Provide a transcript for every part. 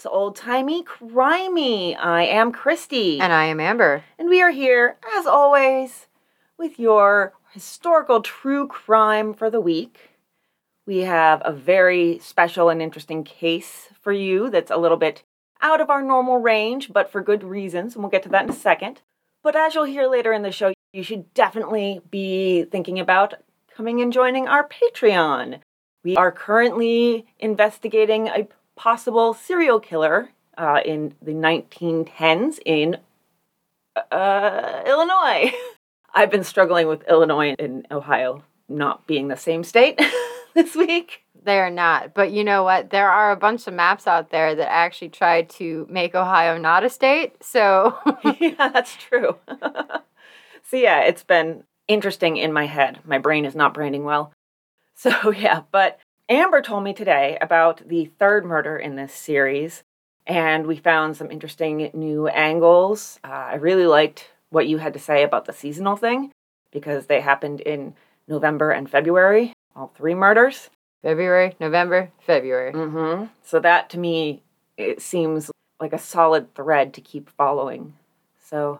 It's old timey, crimey. I am Christy. And I am Amber. And we are here, as always, with your historical true crime for the week. We have a very special and interesting case for you that's a little bit out of our normal range, but for good reasons, and we'll get to that in a second. But as you'll hear later in the show, you should definitely be thinking about coming and joining our Patreon. We are currently investigating a possible serial killer uh, in the 1910s in uh, Illinois. I've been struggling with Illinois and Ohio not being the same state this week. They are not. But you know what? There are a bunch of maps out there that actually try to make Ohio not a state. So, yeah, that's true. so, yeah, it's been interesting in my head. My brain is not braining well. So, yeah, but Amber told me today about the third murder in this series, and we found some interesting new angles. Uh, I really liked what you had to say about the seasonal thing because they happened in November and February, all three murders. February, November, February. Mm-hmm. So that to me, it seems like a solid thread to keep following. So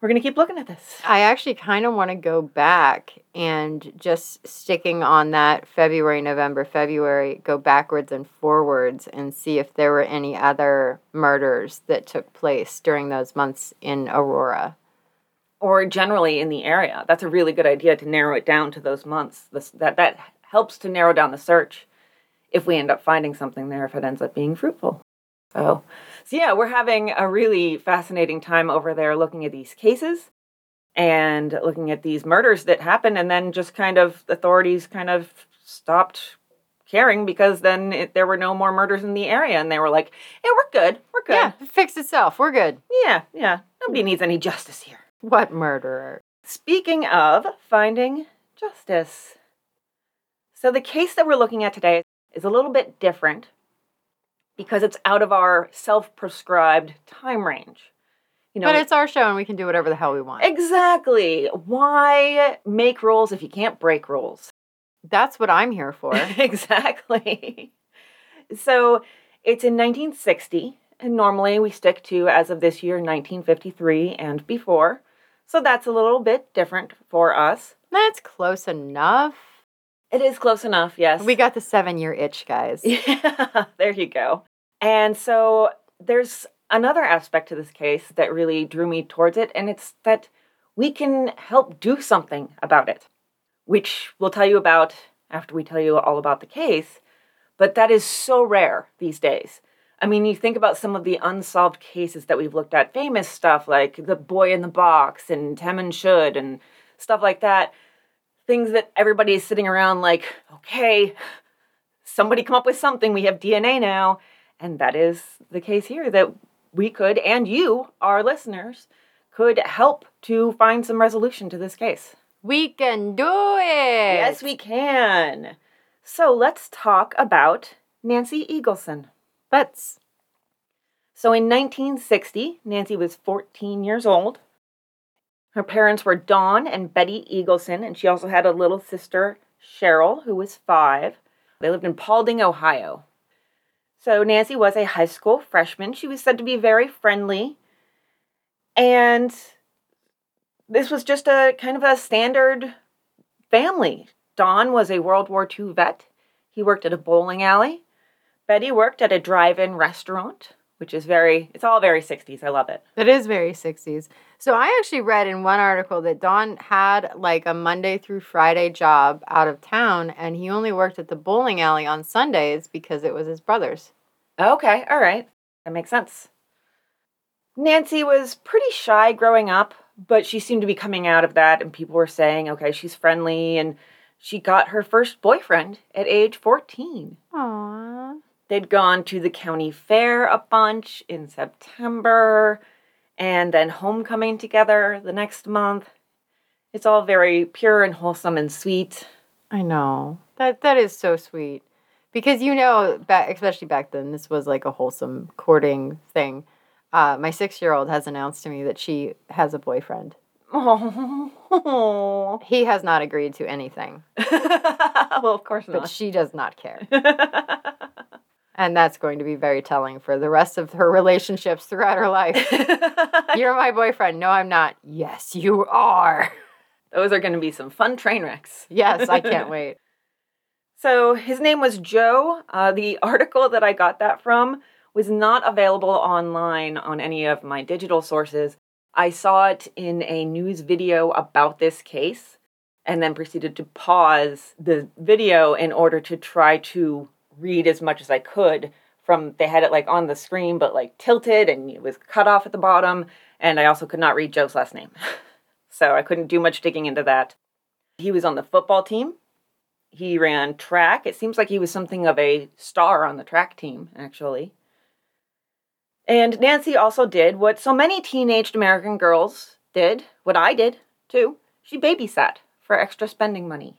we're going to keep looking at this. I actually kind of want to go back and just sticking on that February, November, February, go backwards and forwards and see if there were any other murders that took place during those months in Aurora. Or generally in the area. That's a really good idea to narrow it down to those months. This, that, that helps to narrow down the search if we end up finding something there, if it ends up being fruitful. So, so yeah, we're having a really fascinating time over there looking at these cases and looking at these murders that happen, and then just kind of authorities kind of stopped caring because then it, there were no more murders in the area, and they were like, "Hey, we're good, we're good, Yeah, it fixed itself. We're good. yeah, yeah. Nobody hmm. needs any justice here." What murderer? Speaking of finding justice, so the case that we're looking at today is a little bit different because it's out of our self-prescribed time range. You know, but it's our show and we can do whatever the hell we want. exactly why make rules if you can't break rules. That's what I'm here for. exactly. So it's in 1960, and normally we stick to, as of this year, 1953 and before. So that's a little bit different for us. That's close enough. It is close enough, yes. We got the seven year itch, guys. Yeah, there you go. And so there's another aspect to this case that really drew me towards it, and it's that we can help do something about it, which we'll tell you about after we tell you all about the case. But that is so rare these days. I mean, you think about some of the unsolved cases that we've looked at, famous stuff like The Boy in the Box and Tamam Shud and stuff like that. Things that everybody is sitting around like, okay, somebody come up with something. We have DNA now. And that is the case here that we could, and you, our listeners, could help to find some resolution to this case. We can do it. Yes, we can. So let's talk about Nancy Eagleson. Let's. So in 1960, Nancy was 14 years old. Her parents were Don and Betty Eagleson, and she also had a little sister, Cheryl, who was five. They lived in Paulding, Ohio. So Nancy was a high school freshman. She was said to be very friendly. And this was just a kind of a standard family. Don was a World War II vet. He worked at a bowling alley. Betty worked at a drive-in restaurant, which is very it's all very 60s. I love it. It is very 60s. So I actually read in one article that Don had like a Monday through Friday job out of town and he only worked at the bowling alley on Sundays because it was his brother's. Okay, all right. That makes sense. Nancy was pretty shy growing up, but she seemed to be coming out of that, and people were saying, okay, she's friendly, and she got her first boyfriend at age 14. Aww. They'd gone to the county fair a bunch in September, and then homecoming together the next month. It's all very pure and wholesome and sweet. I know. That that is so sweet. Because you know, back especially back then, this was like a wholesome courting thing. Uh, my six year old has announced to me that she has a boyfriend. Oh. He has not agreed to anything, well, of course not. but she does not care. And that's going to be very telling for the rest of her relationships throughout her life. You're my boyfriend. No, I'm not. Yes, you are. Those are going to be some fun train wrecks. Yes, I can't wait. So his name was Joe. Uh, the article that I got that from was not available online on any of my digital sources. I saw it in a news video about this case and then proceeded to pause the video in order to try to read as much as I could from they had it like on the screen but like tilted and it was cut off at the bottom and I also could not read Joe's last name. so I couldn't do much digging into that. He was on the football team. He ran track. It seems like he was something of a star on the track team actually. And Nancy also did what so many teenaged American girls did, what I did too. She babysat for extra spending money.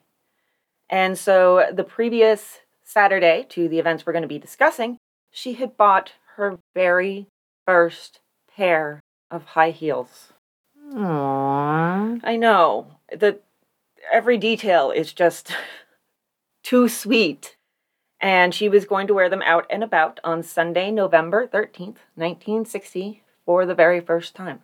And so the previous Saturday to the events we're going to be discussing, she had bought her very first pair of high heels. Aww. I know. The every detail is just too sweet and she was going to wear them out and about on Sunday, November 13th, 1960, for the very first time.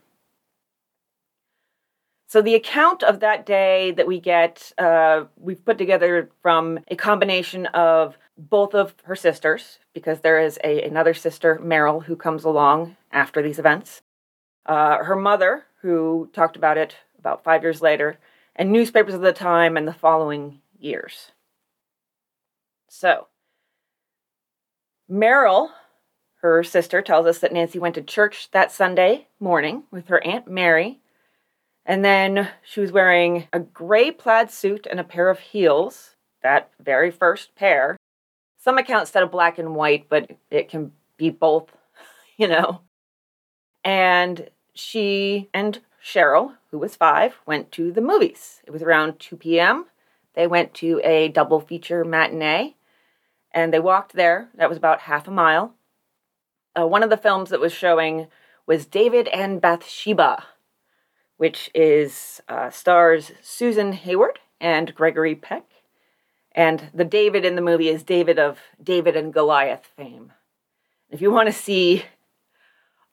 So, the account of that day that we get, uh, we've put together from a combination of both of her sisters, because there is a, another sister, Meryl, who comes along after these events, uh, her mother, who talked about it about five years later, and newspapers of the time and the following years. So, Meryl, her sister, tells us that Nancy went to church that Sunday morning with her Aunt Mary. And then she was wearing a gray plaid suit and a pair of heels, that very first pair. Some accounts said a black and white, but it can be both, you know. And she and Cheryl, who was five, went to the movies. It was around 2 p.m. They went to a double feature matinee and they walked there. That was about half a mile. Uh, one of the films that was showing was David and Bathsheba, which is uh, stars Susan Hayward and Gregory Peck. And the David in the movie is David of David and Goliath fame. If you want to see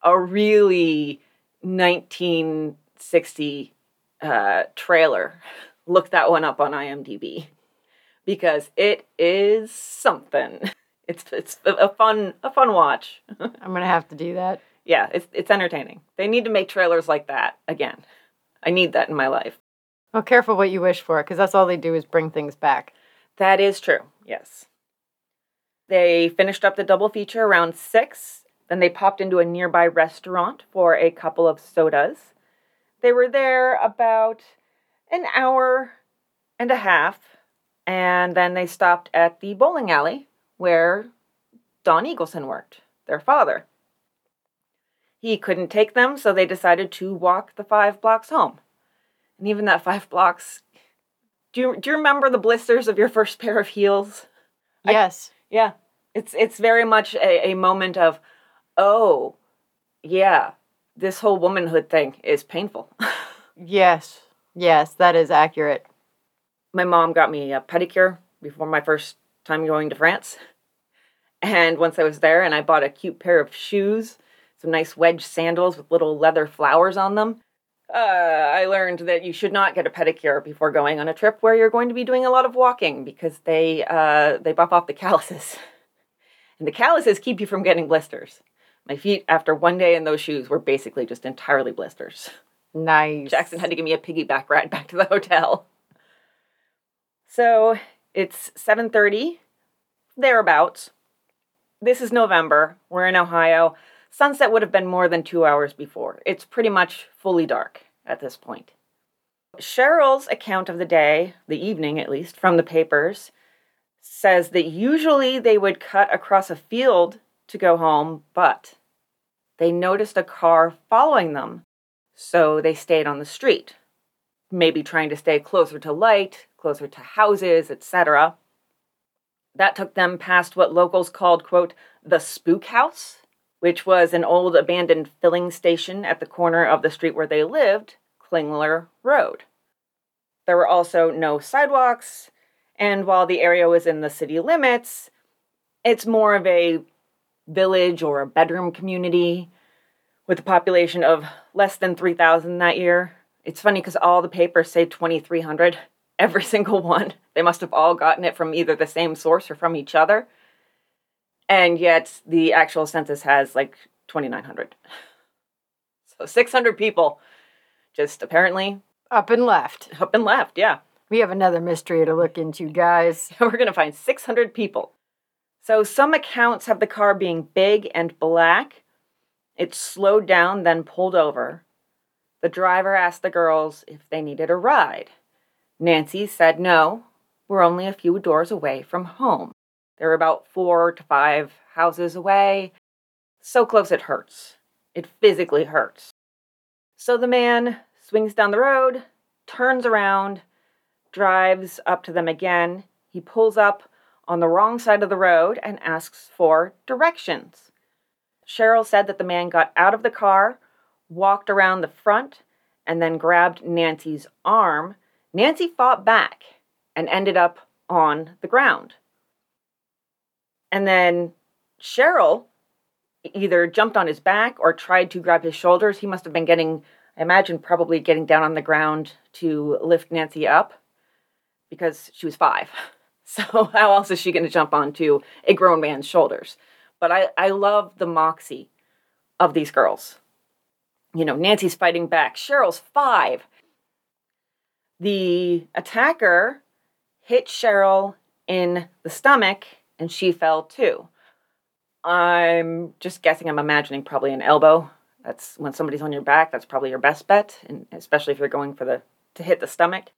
a really 1960 uh, trailer, look that one up on IMDb because it is something. It's it's a fun a fun watch. I'm gonna have to do that. yeah, it's it's entertaining. They need to make trailers like that again. I need that in my life. Well, careful what you wish for, because that's all they do is bring things back. That is true. Yes. They finished up the double feature around six. Then they popped into a nearby restaurant for a couple of sodas. They were there about an hour and a half and then they stopped at the bowling alley where Don Eagleson worked, their father. He couldn't take them, so they decided to walk the five blocks home. And even that five blocks, do you, do you remember the blisters of your first pair of heels? Yes. I, yeah. It's, it's very much a, a moment of, oh, yeah, this whole womanhood thing is painful. yes. Yes, that is accurate my mom got me a pedicure before my first time going to France. And once I was there and I bought a cute pair of shoes, some nice wedge sandals with little leather flowers on them, uh, I learned that you should not get a pedicure before going on a trip where you're going to be doing a lot of walking because they uh, they buff off the calluses, and the calluses keep you from getting blisters. My feet, after one day in those shoes, were basically just entirely blisters. Nice. Jackson had to give me a piggyback ride back to the hotel. So it's 7:30 thereabouts. This is November. We're in Ohio. Sunset would have been more than 2 hours before. It's pretty much fully dark at this point. Cheryl's account of the day, the evening at least, from the papers, says that usually they would cut across a field to go home, but they noticed a car following them, so they stayed on the street, maybe trying to stay closer to light, closer to houses, etc. That took them past what locals called, quote, the spook house, which was an old abandoned filling station at the corner of the street where they lived, Klingler Road. There were also no sidewalks, and while the area was in the city limits, it's more of a village or a bedroom community with a population of less than 3,000 that year. It's funny because all the papers say 2,300, every single one. They must have all gotten it from either the same source or from each other. And yet the actual census has like 2,900. So 600 people just apparently Up and left. up and left, yeah. We have another mystery to look into, guys. We're going to find 600 people. So some accounts have the car being big and black. It slowed down, then pulled over. The driver asked the girls if they needed a ride. Nancy said no, we're only a few doors away from home. They're about four to five houses away. So close it hurts. It physically hurts. So the man swings down the road, turns around, drives up to them again. He pulls up on the wrong side of the road and asks for directions. Cheryl said that the man got out of the car, walked around the front, and then grabbed Nancy's arm. Nancy fought back and ended up on the ground. And then Cheryl either jumped on his back or tried to grab his shoulders. He must have been getting, I imagine, probably getting down on the ground to lift Nancy up because she was five. So how else is she going to jump onto a grown man's shoulders? But I, I love the moxie of these girls. You know, Nancy's fighting back. Cheryl's five. The attacker hit Cheryl in the stomach and she fell too. I'm just guessing, I'm imagining probably an elbow. That's when somebody's on your back, that's probably your best bet, and especially if you're going for the to hit the stomach.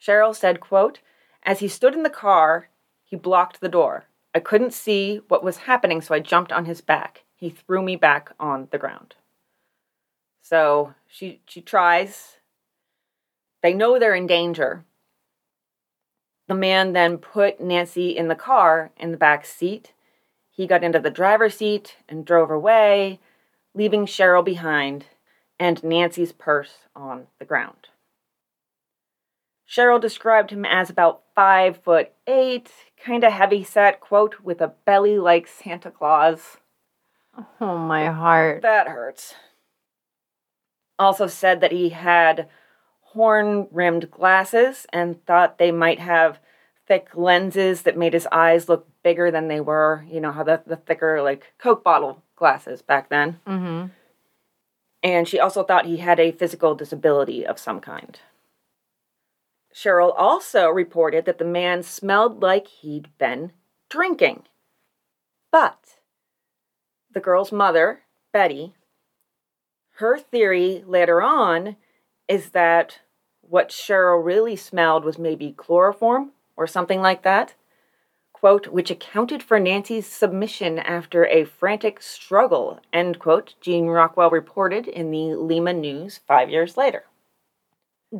Cheryl said, quote, as he stood in the car, he blocked the door. I couldn't see what was happening, so I jumped on his back. He threw me back on the ground. So she she tries. They know they're in danger. The man then put Nancy in the car in the back seat. He got into the driver's seat and drove away, leaving Cheryl behind and Nancy's purse on the ground. Cheryl described him as about five foot eight, kind of heavy set, quote, with a belly like Santa Claus. Oh, my heart. That hurts. Also said that he had horn rimmed glasses and thought they might have thick lenses that made his eyes look bigger than they were. You know how the, the thicker, like, Coke bottle glasses back then. Mm-hmm. And she also thought he had a physical disability of some kind. Cheryl also reported that the man smelled like he'd been drinking. But the girl's mother, Betty, her theory later on is that what Cheryl really smelled was maybe chloroform or something like that. Quote, which accounted for Nancy's submission after a frantic struggle, end quote, Jean Rockwell reported in the Lima News five years later.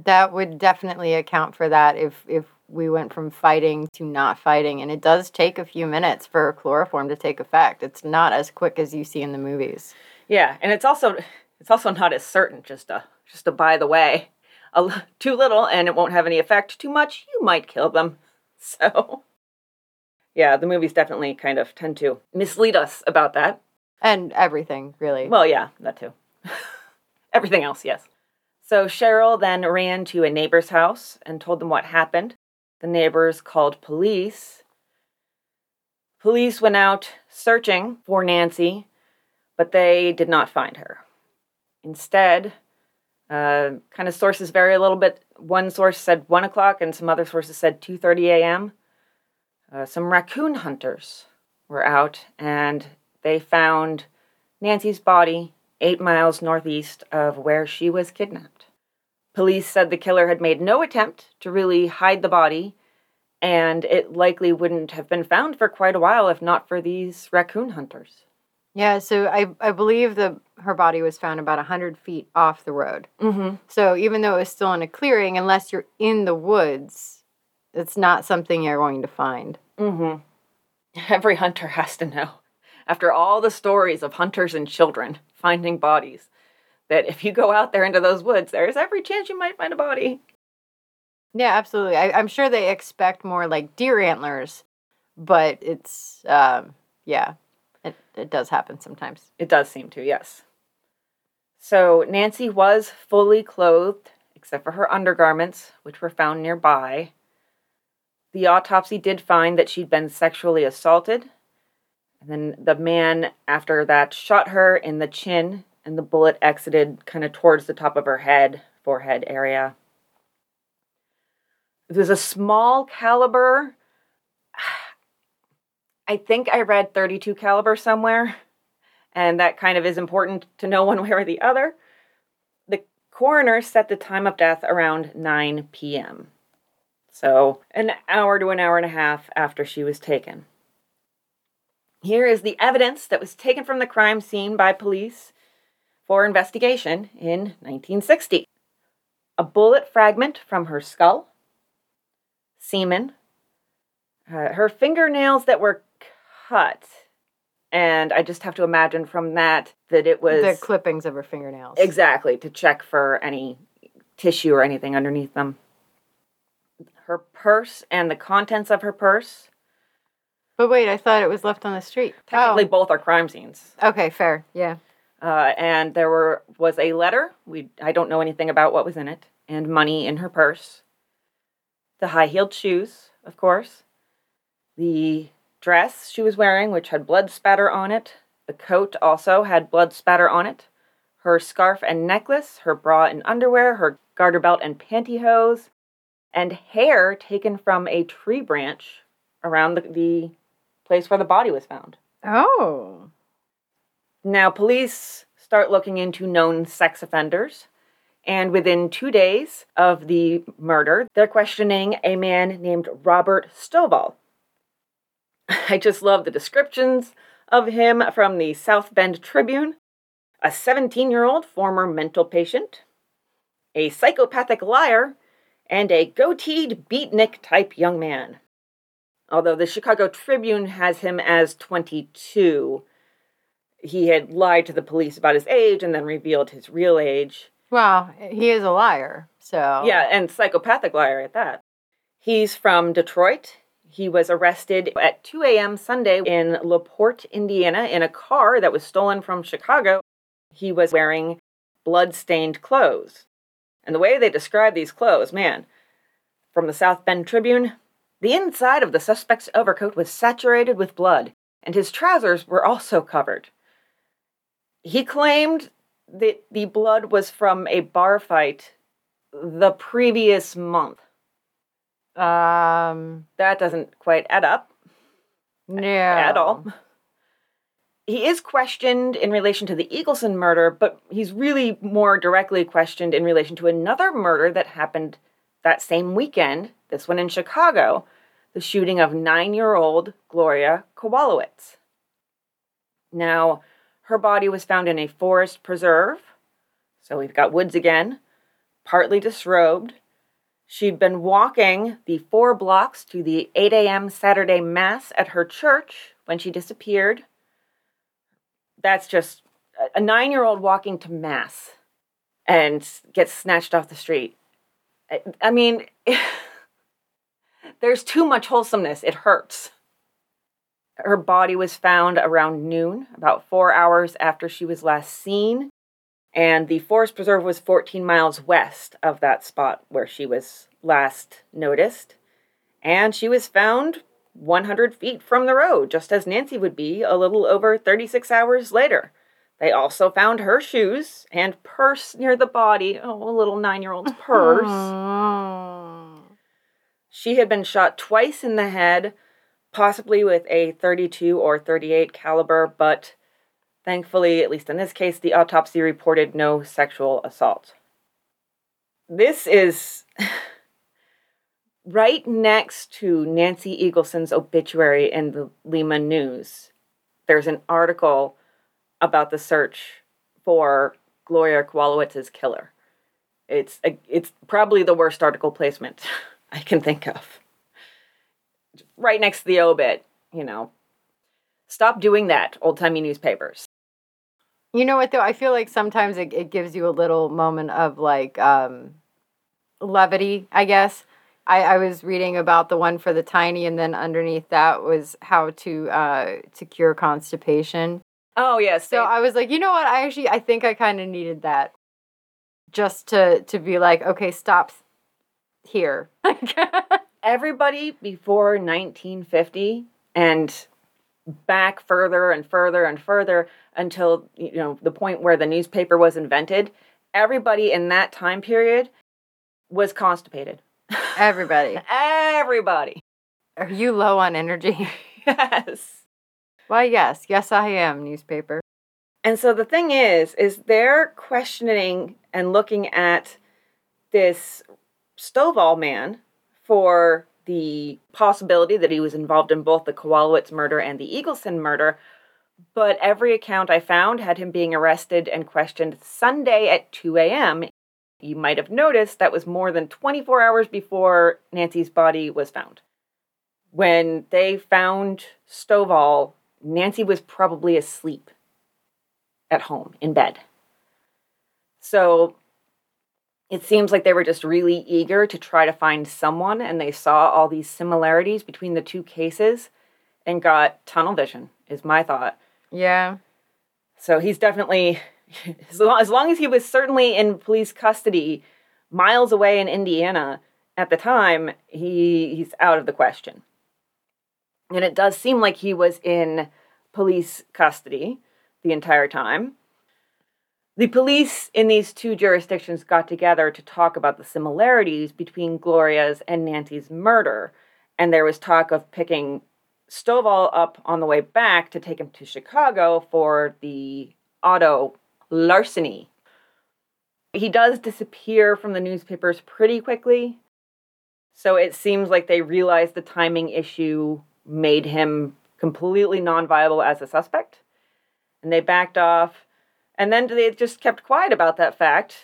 That would definitely account for that if if we went from fighting to not fighting, and it does take a few minutes for chloroform to take effect. It's not as quick as you see in the movies. Yeah, and it's also it's also not as certain. Just a just a by the way, a, l- too little and it won't have any effect. Too much, you might kill them. So, yeah, the movies definitely kind of tend to mislead us about that. And everything, really. Well, yeah, that too. Everything else, yes. So Cheryl then ran to a neighbor's house and told them what happened. The neighbors called police. Police went out searching for Nancy, but they did not find her. Instead, uh, kind of sources vary a little bit. One source said one o'clock, and some other sources said two thirty a.m. Uh, some raccoon hunters were out, and they found Nancy's body eight miles northeast of where she was kidnapped. Police said the killer had made no attempt to really hide the body, and it likely wouldn't have been found for quite a while if not for these raccoon hunters. Yeah, so I, I believe the her body was found about 100 feet off the road. Mm-hmm. So even though it was still in a clearing, unless you're in the woods, it's not something you're going to find. Mm-hmm. Every hunter has to know, after all the stories of hunters and children finding bodies, that if you go out there into those woods, there's every chance you might find a body. Yeah, absolutely. I, I'm sure they expect more like deer antlers, but it's, um, yeah. It, it does happen sometimes. It does seem to, yes. So Nancy was fully clothed, except for her undergarments, which were found nearby. The autopsy did find that she'd been sexually assaulted. And then the man, after that, shot her in the chin, and the bullet exited kind of towards the top of her head, forehead area. It was a small caliber. I think I read 32 caliber somewhere, and that kind of is important to know one way or the other. The coroner set the time of death around 9 p.m. So, an hour to an hour and a half after she was taken. Here is the evidence that was taken from the crime scene by police for investigation in 1960 a bullet fragment from her skull, semen, uh, her fingernails that were cut. And I just have to imagine from that that it was The clippings of her fingernails. exactly to check for any tissue or anything underneath them. Her purse and the contents of her purse. But wait, I thought it was left on the street. Technically, both are crime scenes. Oh. Okay, fair. Yeah. Uh, and there were was a letter. We I don't know anything about what was in it, and money in her purse. The high heeled shoes, of course. The dress she was wearing, which had blood spatter on it. The coat also had blood spatter on it. Her scarf and necklace, her bra and underwear, her garter belt and pantyhose, and hair taken from a tree branch around the, the place where the body was found. Oh. Now, police start looking into known sex offenders, and within two days of the murder, they're questioning a man named Robert Stovall. I just love the descriptions of him from the South Bend Tribune a 17 year old former mental patient, a psychopathic liar, and a goateed beatnik type young man. Although the Chicago Tribune has him as 22, he had lied to the police about his age and then revealed his real age. Well, he is a liar, so. Yeah, and psychopathic liar at that. He's from Detroit. He was arrested at 2 a.m. Sunday in LaPorte, Indiana, in a car that was stolen from Chicago. He was wearing blood stained clothes. And the way they describe these clothes, man, from the South Bend Tribune, the inside of the suspect's overcoat was saturated with blood, and his trousers were also covered. He claimed that the blood was from a bar fight the previous month. Um. That doesn't quite add up No. at all. He is questioned in relation to the Eagleson murder, but he's really more directly questioned in relation to another murder that happened that same weekend, this one in Chicago, the shooting of nine year old Gloria Kowalowitz. Now, her body was found in a forest preserve, so we've got woods again, partly disrobed. She'd been walking the four blocks to the 8 a.m. Saturday Mass at her church when she disappeared. That's just a nine year old walking to Mass and gets snatched off the street. I, I mean, there's too much wholesomeness. It hurts. Her body was found around noon, about four hours after she was last seen, and the forest preserve was 14 miles west of that spot where she was last noticed. And she was found 100 feet from the road, just as Nancy would be a little over 36 hours later. They also found her shoes and purse near the body. Oh, a little nine year old's purse. She had been shot twice in the head, possibly with a 32 or 38 caliber, but thankfully, at least in this case, the autopsy reported no sexual assault. This is right next to Nancy Eagleson's obituary in the Lima News. There's an article about the search for Gloria Kowalowitz's killer. It's a, it's probably the worst article placement I can think of. Right next to the obit, you know. Stop doing that, old timey newspapers. You know what though? I feel like sometimes it, it gives you a little moment of like um, levity, I guess. I, I was reading about the one for the tiny, and then underneath that was how to uh, to cure constipation. Oh yes. So I was like, you know what? I actually I think I kind of needed that, just to to be like, okay, stop here. everybody before 1950 and back further and further and further until you know the point where the newspaper was invented everybody in that time period was constipated Everybody. everybody Are you low on energy? yes Why, yes, yes, I am. Newspaper. and so the thing is is they're questioning and looking at this stovall man for the possibility that he was involved in both the Kowalowitz murder and the Eagleson murder. But every account I found had him being arrested and questioned Sunday at 2 a.m. You might have noticed that was more than 24 hours before Nancy's body was found. When they found Stovall, Nancy was probably asleep at home in bed. So it seems like they were just really eager to try to find someone and they saw all these similarities between the two cases and got tunnel vision is my thought. Yeah. so he's definitely as long, as long as he was certainly in police custody miles away in indiana at the time he he's out of the question. And it does seem like he was in police custody the entire time the police in these two jurisdictions got together to talk about the similarities between Gloria's and Nancy's murder, and there was talk of picking Stovall up on the way back to take him to Chicago for the auto larceny. He does disappear from the newspapers pretty quickly, so it seems like they realized the timing issue made him completely non viable as a suspect, and they backed off and then they just kept quiet about that fact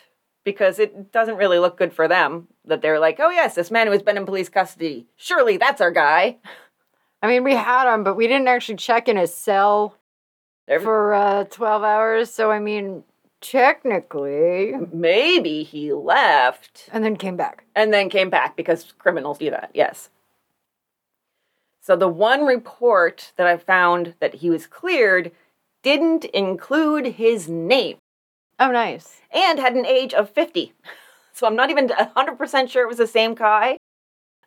because it doesn't really look good for them that they're like, oh, yes, this man who has been in police custody. Surely that's our guy. I mean, we had him, but we didn't actually check in his cell Every- for uh, 12 hours. So, I mean, technically. Maybe he left And then came back. and then came back because criminals do that, yes. So the one report that I found that he was cleared didn't include his name Oh, nice. and had an age of 50. So I'm not even 100% sure it was the same guy.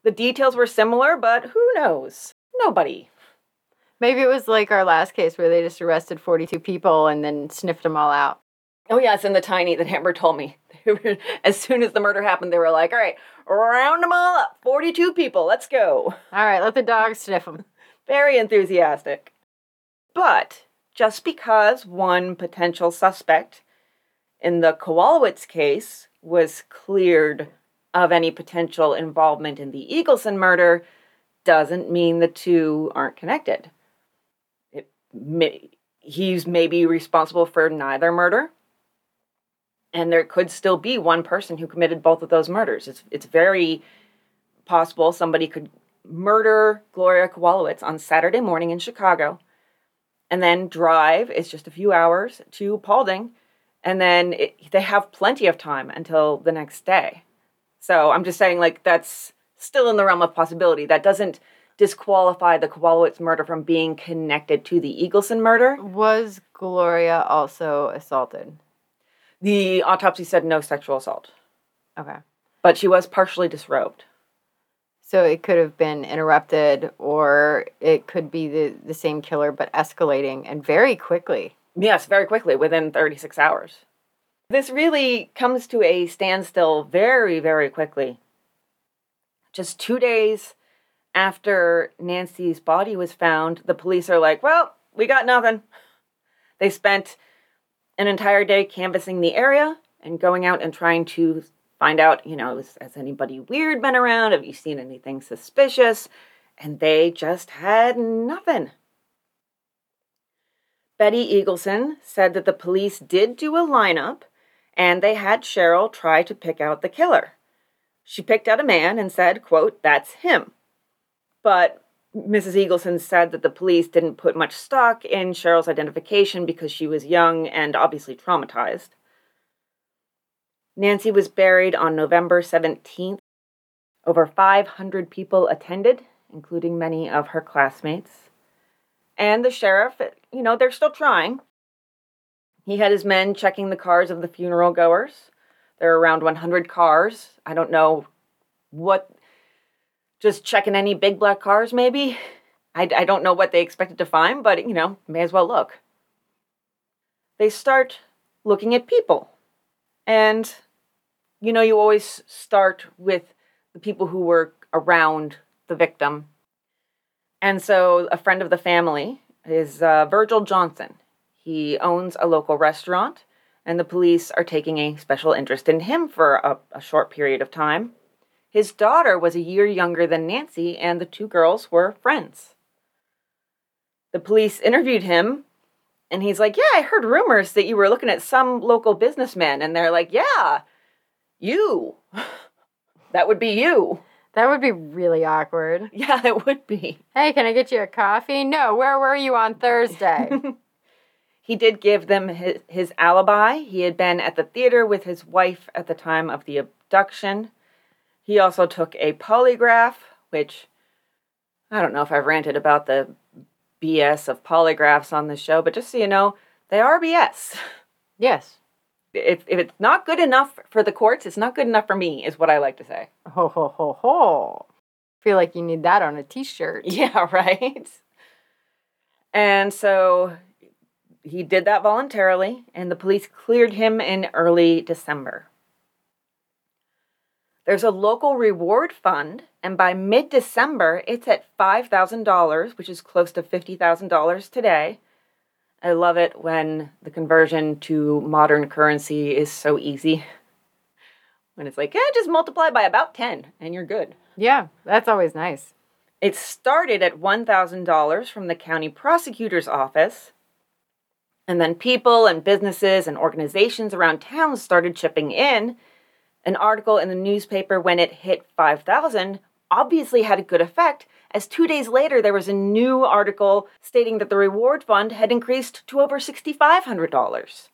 The details were similar, but who knows? Nobody. Maybe it was like our last case where they just arrested 42 people and then sniffed them all out. Oh, yeah, it's in the tiny that Amber told me. Were- as soon as the murder happened, they were like, all right, round them all up. 42 people, let's go. All right, let the dogs sniff them. Very enthusiastic. But just because one potential suspect in the Kowalowitz case was cleared of any potential involvement in the Eagleson murder doesn't mean the two aren't connected. It may, he's maybe responsible for neither murder. And there could still be one person who committed both of those murders. It's, it's very possible somebody could murder Gloria Kowalowitz on Saturday morning in Chicago, and then drive, is just a few hours, to Paulding, and then it, they have plenty of time until the next day. So I'm just saying, like, that's still in the realm of possibility. That doesn't disqualify the Kowalowitz murder from being connected to the Eagleson murder. Was Gloria also assaulted? The autopsy said no sexual assault, Okay. but she was partially disrobed. So it could have been interrupted, or it could be the, the same killer, but escalating and very quickly. Yes, very quickly, within 36 hours. This really comes to a standstill very, very quickly. Just two days after Nancy's body was found, the police are like, well, we got nothing. They spent an entire day canvassing the area and going out and trying to find out, you know, has, anybody weird been around? Have you seen anything suspicious? And they just had nothing. Betty Eagleson said that the police did do a lineup and they had Cheryl try to pick out the killer. She picked out a man and said, quote, that's him. But Mrs. Eagleson said that the police didn't put much stock in Cheryl's identification because she was young and obviously traumatized. Nancy was buried on November 17th. Over 500 people attended, including many of her classmates. And the sheriff, you know, they're still trying. He had his men checking the cars of the funeral goers. There are around 100 cars. I don't know what, just checking any big black cars, maybe? I, I don't know what they expected to find, but, you know, may as well look. They start looking at people. And, you know, you always start with the people who were around the victim. And so a friend of the family is uh, Virgil Johnson. He owns a local restaurant, and the police are taking a special interest in him for a, a short period of time. His daughter was a year younger than Nancy, and the two girls were friends. The police interviewed him, and he's like, Yeah, I heard rumors that you were looking at some local businessman. And they're like, Yeah, you. that would be you. That would be really awkward. Yeah, it would be. Hey, can I get you a coffee? No, where were you on Thursday? he did give them his, his alibi. He had been at the theater with his wife at the time of the abduction. He also took a polygraph, which I don't know if I've ranted about the BS of polygraphs on the show, but just so you know, they are BS. Yes. If, if it's not good enough for the courts, it's not good enough for me, is what I like to say. Ho ho ho ho. Feel like you need that on a t-shirt. Yeah, right. And so he did that voluntarily, and the police cleared him in early December. There's a local reward fund, and by mid December, it's at $5,000, which is close to $50,000 today. I love it when the conversion to modern currency is so easy. When it's like, yeah, just multiply by about 10 and you're good. Yeah, that's always nice. It started at $1,000 from the county prosecutor's office. And then people and businesses and organizations around town started chipping in. An article in the newspaper when it hit 5,000 obviously had a good effect, as two days later there was a new article stating that the reward fund had increased to over $6,500.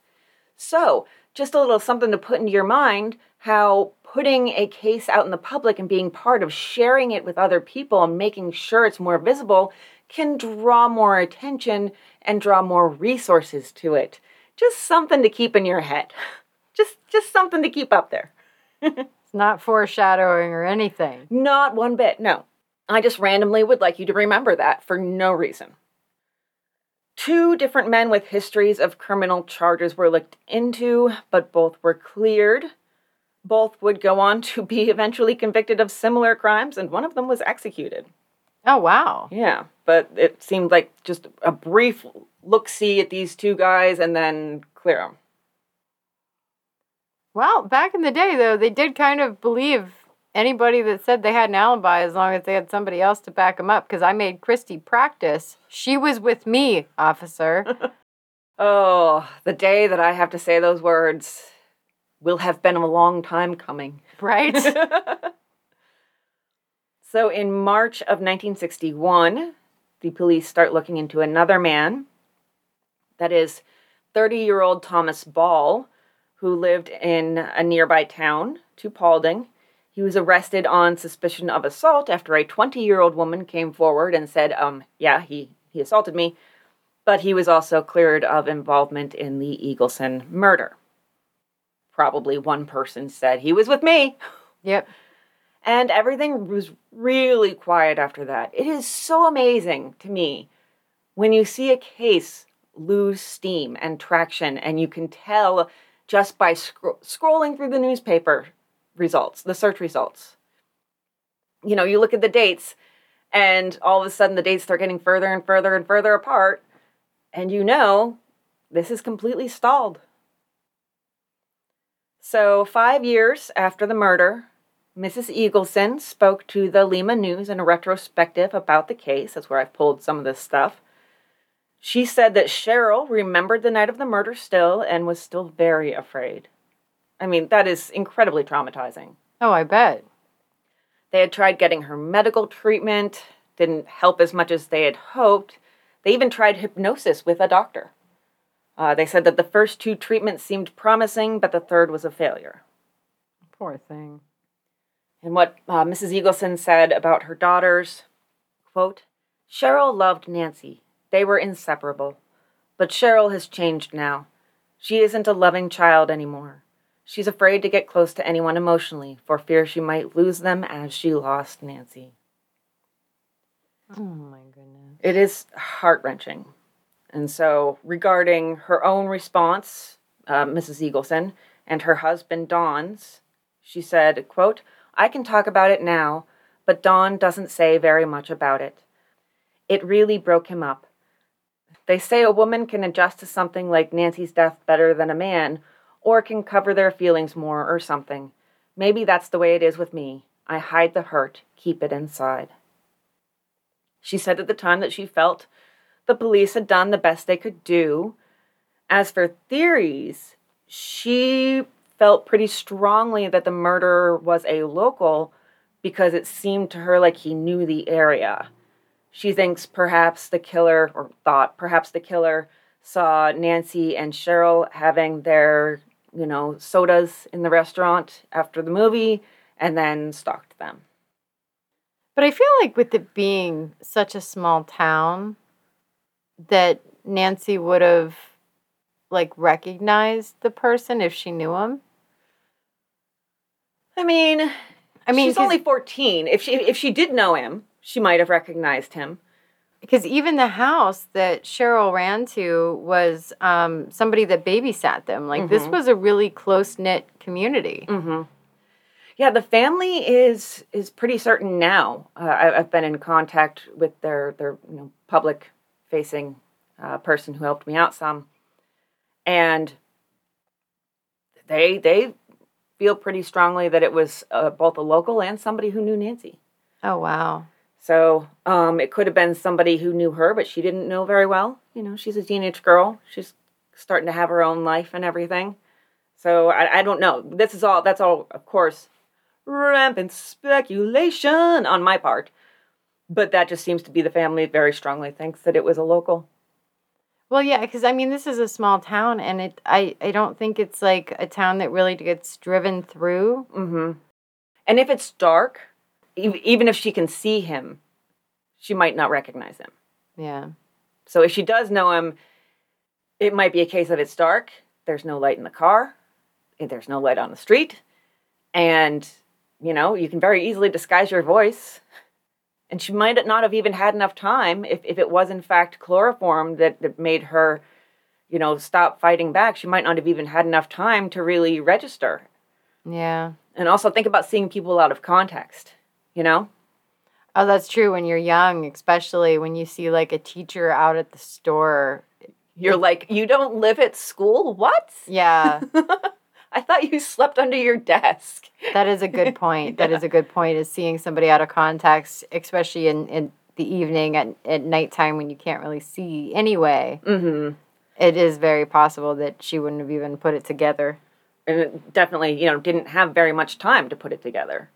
So, just a little something to put into your mind how putting a case out in the public and being part of sharing it with other people and making sure it's more visible can draw more attention and draw more resources to it. Just something to keep in your head. Just just something to keep up there. It's not foreshadowing or anything. Not one bit. No. I just randomly would like you to remember that for no reason. Two different men with histories of criminal charges were looked into, but both were cleared. Both would go on to be eventually convicted of similar crimes, and one of them was executed. Oh, wow. Yeah, but it seemed like just a brief look see at these two guys and then clear them. Well, back in the day, though, they did kind of believe anybody that said they had an alibi as long as they had somebody else to back them up because I made Christy practice. She was with me, officer. oh, the day that I have to say those words will have been a long time coming. Right? so in March of 1961, the police start looking into another man. That is 30 year old Thomas Ball, who lived in a nearby town to Paulding. He was arrested on suspicion of assault after a 20 year old woman came forward and said, um, yeah, he, he assaulted me. But he was also cleared of involvement in the Eagleson murder. Probably one person said, he was with me. Yep. And everything was really quiet after that. It is so amazing to me when you see a case lose steam and traction, and you can tell just by scro- scrolling through the newspaper results, the search results. You know, you look at the dates, and all of a sudden the dates start getting further and further and further apart, and you know this is completely stalled. So, five years after the murder, Mrs. Eagleson spoke to the Lima News in a retrospective about the case. That's where I've pulled some of this stuff. She said that Cheryl remembered the night of the murder still and was still very afraid. I mean, that is incredibly traumatizing. Oh, I bet. They had tried getting her medical treatment, didn't help as much as they had hoped. They even tried hypnosis with a doctor. Uh, they said that the first two treatments seemed promising, but the third was a failure. Poor thing. And what uh, Mrs. Eagleson said about her daughters quote, Cheryl loved Nancy. They were inseparable. But Cheryl has changed now. She isn't a loving child anymore. She's afraid to get close to anyone emotionally for fear she might lose them as she lost Nancy. Oh my goodness. It is heart wrenching. And so, regarding her own response, uh, Mrs. Eagleson, and her husband Don's, she said, quote, I can talk about it now, but Don doesn't say very much about it. It really broke him up. They say a woman can adjust to something like Nancy's death better than a man, or can cover their feelings more, or something. Maybe that's the way it is with me. I hide the hurt, keep it inside. She said at the time that she felt the police had done the best they could do. As for theories, she felt pretty strongly that the murderer was a local because it seemed to her like he knew the area. She thinks perhaps the killer, or thought perhaps the killer, saw Nancy and Cheryl having their, you know, sodas in the restaurant after the movie and then stalked them. But I feel like with it being such a small town, that Nancy would have like recognized the person if she knew him. I mean, I mean, she's only 14. If she if she did know him, she might have recognized him. because even the house that Cheryl ran to was um, somebody that babysat them. Like this Mhm. was a really close knit community. Mm-hmm. Yeah, the family is is pretty certain now. Uh, I, I've been in contact with their their you know public facing uh, person who helped me out some, and they they feel pretty strongly that it was uh, both a local and somebody who knew Nancy. Oh wow! So um, it could have been somebody who knew her, but she didn't know very well. You know, she's a teenage girl. She's starting to have her own life and everything. So I, I don't know. This is all. That's all, of course, rampant speculation on my part. But that just seems to be the family very strongly thinks that it was a local. Well, yeah, because I mean, this is a small town, and it I I don't think it's like a town that really gets driven through. Mm-hmm. And if it's dark, even if she can see him, she might not recognize him. Yeah. So if she does know him, it might be a case of it's dark, there's no light in the car, eh, there's no light on the street, and you know, you can very easily disguise your voice. And she might not have even had enough time if, if it was in fact chloroform that, that made her, you know, stop fighting back. She might not have even had enough time to really register. Yeah. And also think about seeing people out of context, you know? Oh, that's true. When you're young, especially when you see like a teacher out at the store. You're like, you don't live at school? What? Yeah, I thought you slept under your desk. that is a good point. That is a good point. Is seeing somebody out of context, especially in in the evening at at nighttime when you can't really see anyway. Mm-hmm. It is very possible that she wouldn't have even put it together. And it definitely, you know, didn't have very much time to put it together.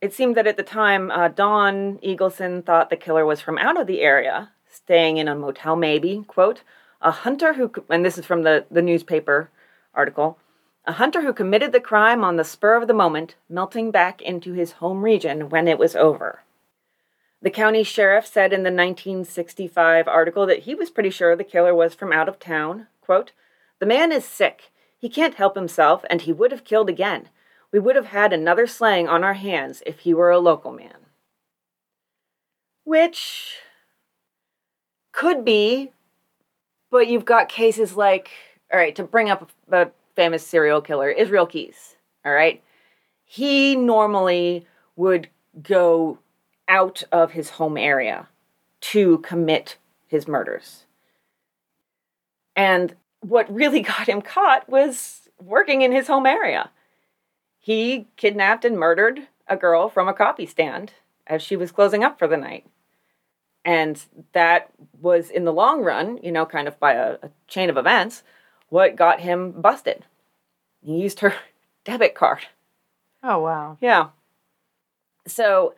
It seemed that at the time, uh, Don Eagleson thought the killer was from out of the area, staying in a motel, maybe. Quote, a hunter who, and this is from the, the newspaper article, a hunter who committed the crime on the spur of the moment, melting back into his home region when it was over. The county sheriff said in the 1965 article that he was pretty sure the killer was from out of town. Quote, The man is sick. He can't help himself, and he would have killed again. We would have had another slaying on our hands if he were a local man. Which could be, but you've got cases like, all right, to bring up the famous serial killer, Israel Keyes, all right? He normally would go out of his home area to commit his murders. And what really got him caught was working in his home area. He kidnapped and murdered a girl from a coffee stand as she was closing up for the night. And that was, in the long run, you know, kind of by a, a chain of events, what got him busted. He used her debit card. Oh wow. Yeah. So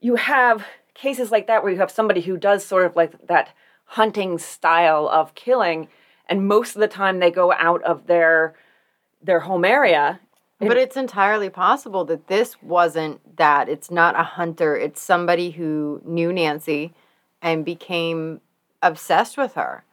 you have cases like that where you have somebody who does sort of like that hunting style of killing and most of the time they go out of their their home area But it's entirely possible that this wasn't that. It's not a hunter. It's somebody who knew Nancy and became obsessed with her.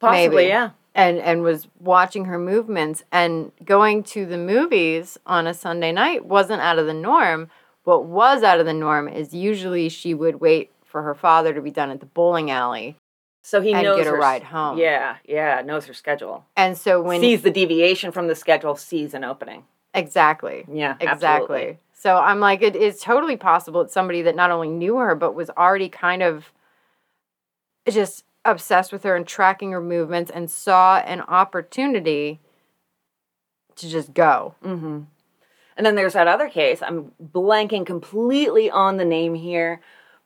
Possibly, maybe. yeah. And and was watching her movements and going to the movies on a Sunday night wasn't out of the norm. What was out of the norm is usually she would wait for her father to be done at the bowling alley So he and knows get a her s- ride home. Yeah, yeah, knows her schedule. And so when sees the deviation from the schedule, sees an opening. Exactly. Yeah, Exactly. absolutely. So I'm like, it is totally possible it's somebody that not only knew her, but was already kind of just obsessed with her and tracking her movements and saw an opportunity to just go. Mm-hmm. And then there's that other case. I'm blanking completely on the name here,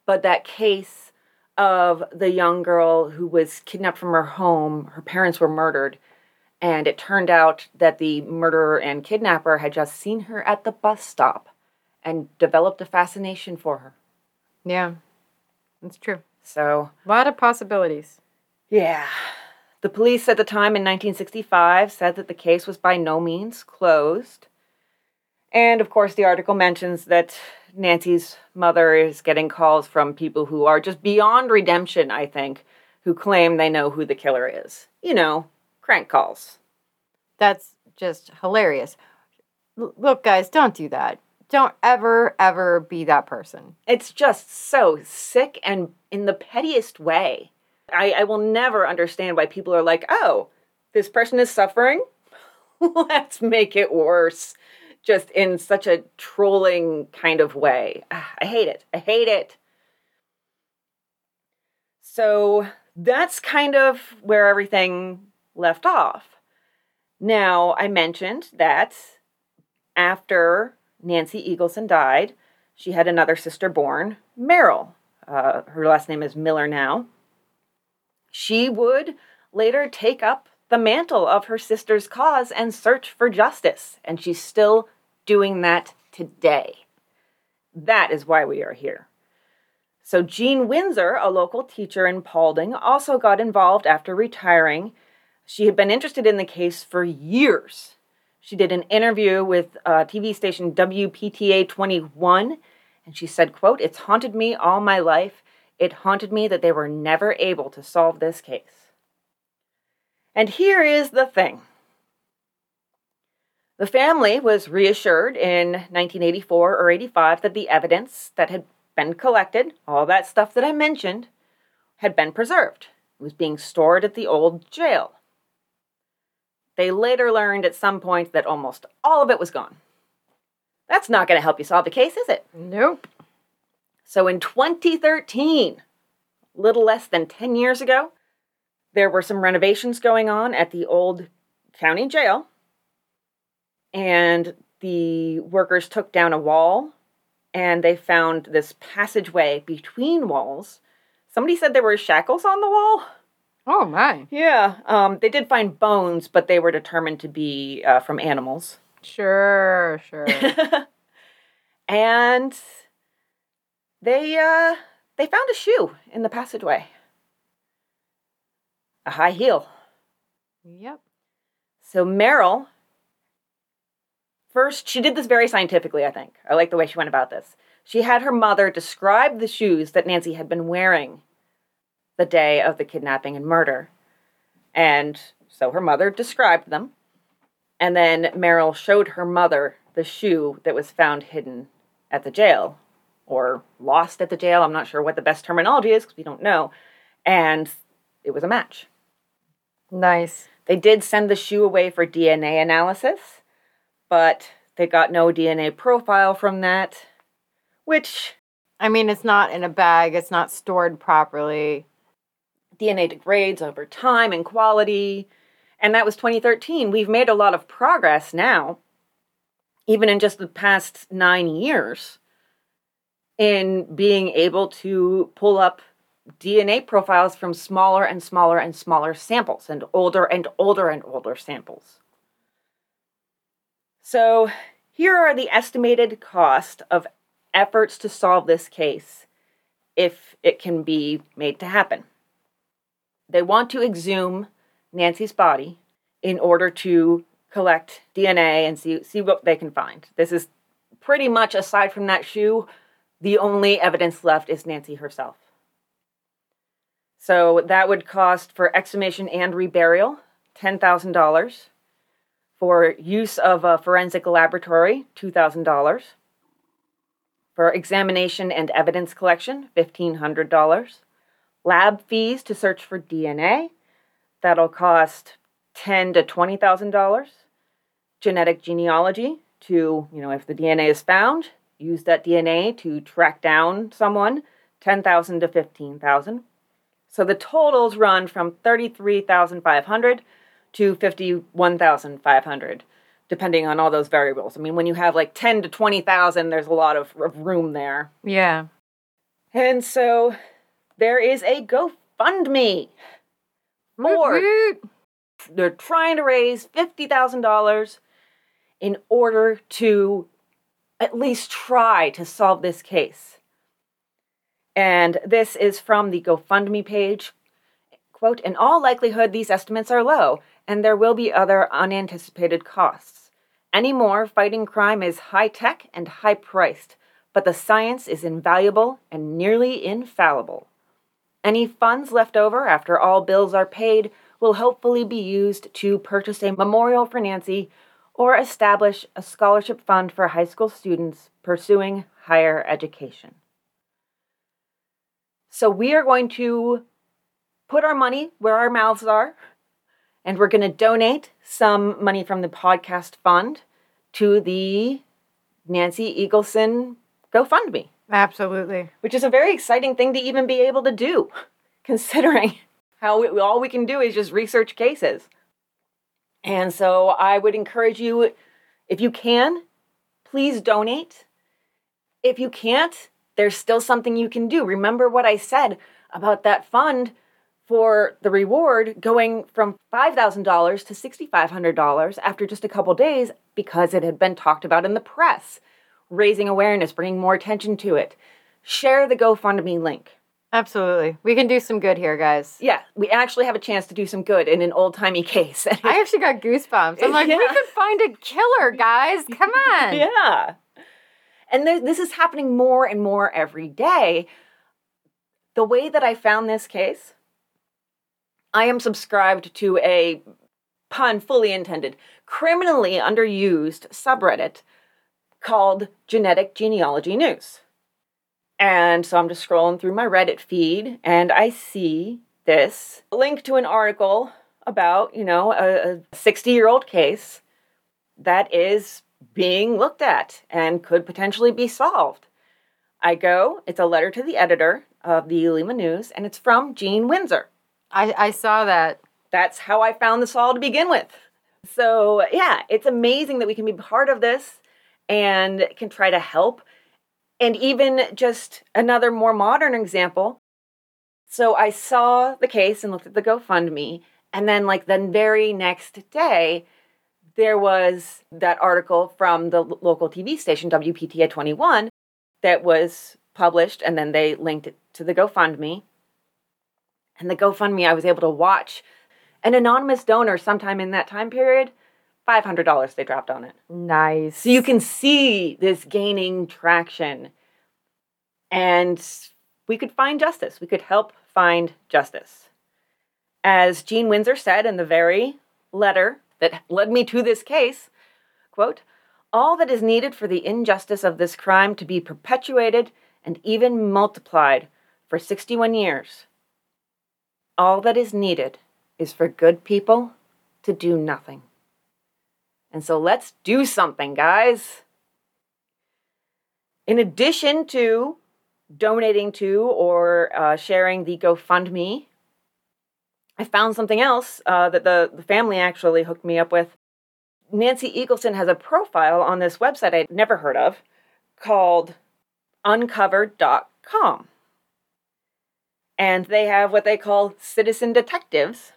but that case of the young girl who was kidnapped from her home. Her parents were murdered, and it turned out that the murderer and kidnapper had just seen her at the bus stop and developed a fascination for her. Yeah, that's true. So, A lot of possibilities. yeah. The police at the time in 1965 said that the case was by no means closed. And of course, the article mentions that Nancy's mother is getting calls from people who are just beyond redemption, I think, who claim they know who the killer is. You know, crank calls. That's just hilarious. L- look, guys, don't do that. Don't ever, ever be that person. It's just so sick and in the pettiest way. I, I will never understand why people are like, oh, this person is suffering. Let's make it worse. Just in such a trolling kind of way. Ah, I hate it. I hate it. So that's kind of where everything left off. Now, I mentioned that after Nancy Eagleson died, she had another sister born, Meryl. Uh, her last name is Miller now. She would later take up the mantle of her sister's cause and search for justice, and she's still doing that today. That is why we are here. So, Jean Windsor, a local teacher in Paulding, also got involved after retiring. She had been interested in the case for years. She did an interview with uh, TV station WPTA 21, and she said, quote, It's haunted me all my life. It haunted me that they were never able to solve this case. And here is the thing. The family was reassured in 1984 or 85 that the evidence that had been collected, all that stuff that I mentioned, had been preserved. It was being stored at the old jail. They later learned at some point that almost all of it was gone. That's not going to help you solve the case, is it? Nope. So in 2013, little less than 10 years ago, there were some renovations going on at the old county jail. And the workers took down a wall and they found this passageway between walls. Somebody said there were shackles on the wall. Oh, my. Yeah, um, they did find bones, but they were determined to be uh, from animals. Sure, sure. and they uh, they found a shoe in the passageway, a high heel. yep. So Meryl, first she did this very scientifically. I think I like the way she went about this. She had her mother describe the shoes that Nancy had been wearing the day of the kidnapping and murder, and so her mother described them. And then Meryl showed her mother the shoe that was found hidden at the jail or lost at the jail. I'm not sure what the best terminology is because we don't know. And it was a match. Nice. They did send the shoe away for DNA analysis, but they got no DNA profile from that, which I mean, it's not in a bag, it's not stored properly. DNA degrades over time and quality. And that was 2013. We've made a lot of progress now, even in just the past nine years, in being able to pull up DNA profiles from smaller and smaller and smaller samples and older and older and older samples. So, here are the estimated cost of efforts to solve this case if it can be made to happen. They want to exhume Nancy's body in order to collect DNA and see see what they can find. This is pretty much aside from that shoe, the only evidence left is Nancy herself. So that would cost for exhumation and reburial $10,000. For use of a forensic laboratory, $2,000. For examination and evidence collection, $1,500. Lab fees to search for DNA, that'll cost ten to twenty thousand dollars. Genetic genealogy to, you know, if the DNA is found, use that DNA to track down someone, ten thousand to fifteen thousand. So the totals run from thirty-three thousand five hundred to fifty-one thousand five hundred, depending on all those variables. I mean, when you have like ten to twenty thousand, there's a lot of, of room there. Yeah. And so there is a GoFundMe. Woot. they're trying to raise fifty thousand dollars in order to at least try to solve this case. And this is from the GoFundMe page. Quote, in all likelihood, these estimates are low, and there will be other unanticipated costs. Any more, fighting crime is high tech and high priced, but the science is invaluable and nearly infallible. Any funds left over after all bills are paid will hopefully be used to purchase a memorial for Nancy or establish a scholarship fund for high school students pursuing higher education. So we are going to put our money where our mouths are, and we're going to donate some money from the podcast fund to the Nancy Eagleson GoFundMe Absolutely. which is a very exciting thing to even be able to do, considering how we, all we can do is just research cases. And so I would encourage you, if you can, please donate. If you can't, there's still something you can do. Remember what I said about that fund for the reward going from $5,000 to $6,500 after just a couple days because it had been talked about in the press raising awareness, bringing more attention to it. Share the GoFundMe link. Absolutely. We can do some good here, guys. Yeah, we actually have a chance to do some good in an old timey case. I actually got goosebumps. I'm like, we could find a killer, guys. Come on. yeah. And th- this is happening more and more every day. The way that I found this case, I am subscribed to a pun fully intended, criminally underused subreddit called Genetic Genealogy News. And so I'm just scrolling through my Reddit feed and I see this link to an article about, you know, a 60 year old case that is being looked at and could potentially be solved. I go, it's a letter to the editor of the Lima News, and it's from Gene Windsor. I, I saw that. That's how I found this all to begin with. So, yeah, it's amazing that we can be part of this and can try to help. And even just another more modern example. So, I saw the case and looked at the GoFundMe, and then, like, the very next day, there was that article from the local TV station, WPTA 21, that was published, and then they linked it to the GoFundMe. And the GoFundMe, I was able to watch an anonymous donor sometime in that time period, $500 they dropped on it. Nice. So you can see this gaining traction. And we could find justice. We could help find justice. As Gene Windsor said in the very letter that led me to this case, quote, all that is needed for the injustice of this crime to be perpetuated and even multiplied for 61 years. All that is needed is for good people to do nothing. And so let's do something, guys. In addition to donating to or uh, sharing the GoFundMe, I found something else uh, that the, the family actually hooked me up with. Nancy Eagleson has a profile on this website I'd never heard of called uncovered.com. And they have what they call citizen detectives.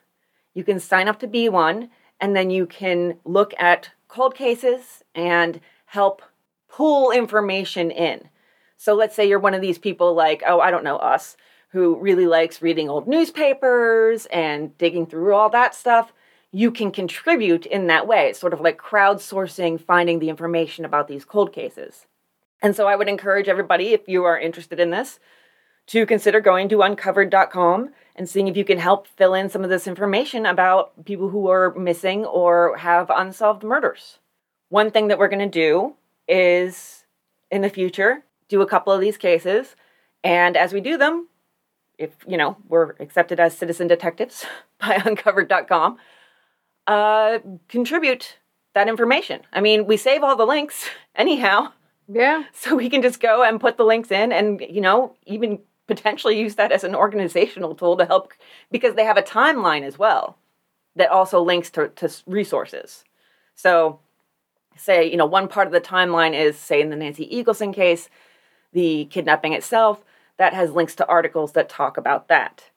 You can sign up to be one, and then you can look at cold cases and help pull information in. So let's say you're one of these people like, oh, I don't know, us, who really likes reading old newspapers and digging through all that stuff. you can contribute in that way. It's sort of like crowdsourcing, finding the information about these cold cases. And so I would encourage everybody, if you are interested in this, to consider going to uncovered.com and seeing if you can help fill in some of this information about people who are missing or have unsolved murders. One thing that we're going to do is in the future do a couple of these cases and as we do them if you know we're accepted as citizen detectives by uncovered.com uh, contribute that information i mean we save all the links anyhow Yeah. so we can just go and put the links in and you know even potentially use that as an organizational tool to help because they have a timeline as well that also links to, to resources. So say you know one part of the timeline is say in the nancy eagleson case the kidnapping itself that has links to articles that talk about that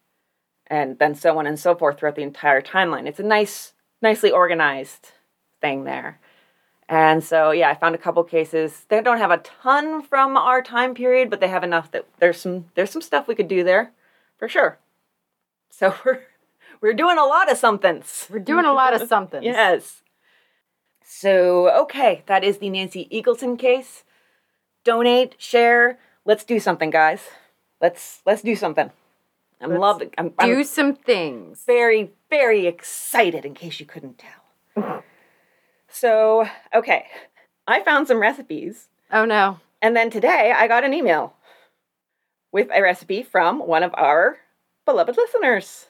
and then so on and so forth throughout the entire timeline. It's a nice nicely organized thing there and so, yeah, I found a couple cases. They don't have a ton from our time period, but they have enough that there's some there's some stuff we could do there, for sure. So we're we're doing a lot of somethings. We're doing a lot of something. Yes. So okay, that is the Nancy Eagleson case. Donate, share. Let's do something, guys. Let's let's do something. I'm Let's loving. I'm, Do I'm some things. very very excited. In case you couldn't tell. So okay, I found some recipes Oh no. and then today I got an email with a recipe from one of our beloved listeners.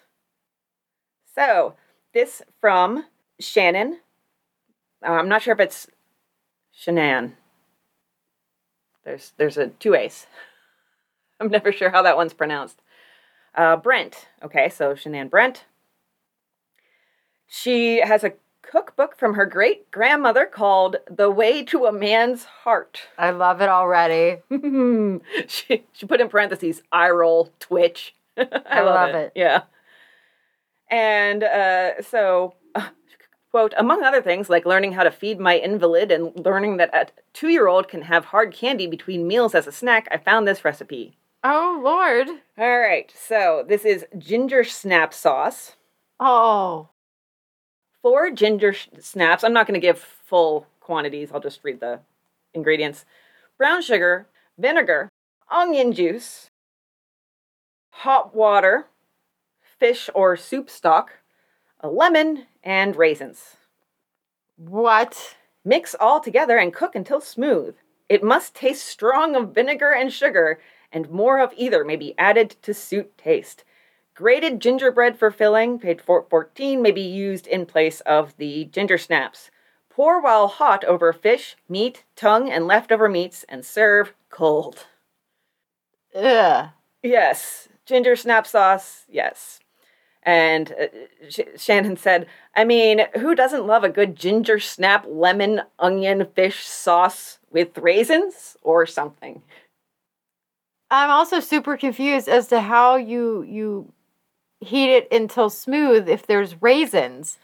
So, this from Shannon. Uh, I'm not sure if it's Shanann. There's there's a two A's. I'm never sure how that one's pronounced. Uh, Brent. Okay, so Shanann Brent. She has a cookbook from her great grandmother called The Way to a Man's Heart. I love it already. she, she put in parentheses, eye roll, twitch. I, I love it. Yeah. And uh, so, uh, quote, among other things, like learning how to feed my invalid and learning that a two year old can have hard candy between meals as a snack, I found this recipe. Oh Lord. All right, so this is ginger snap sauce. Oh. Four ginger snaps. I'm not going to give full quantities, I'll just read the ingredients brown sugar, vinegar, onion juice, hot water, fish or soup stock, a lemon, and raisins. What? Mix all together and cook until smooth. It must taste strong of vinegar and sugar, and more of either may be added to suit taste. Grated gingerbread for filling, page 414, may be used in place of the ginger snaps. Pour while hot over fish, meat, tongue, and leftover meats, and serve cold. Ugh. Yes, ginger snap sauce, yes. And uh, Sh- Shannon said, I mean, who doesn't love a good ginger snap lemon onion fish sauce with raisins or something? I'm also super confused as to how you you heat it until smooth if there's raisins.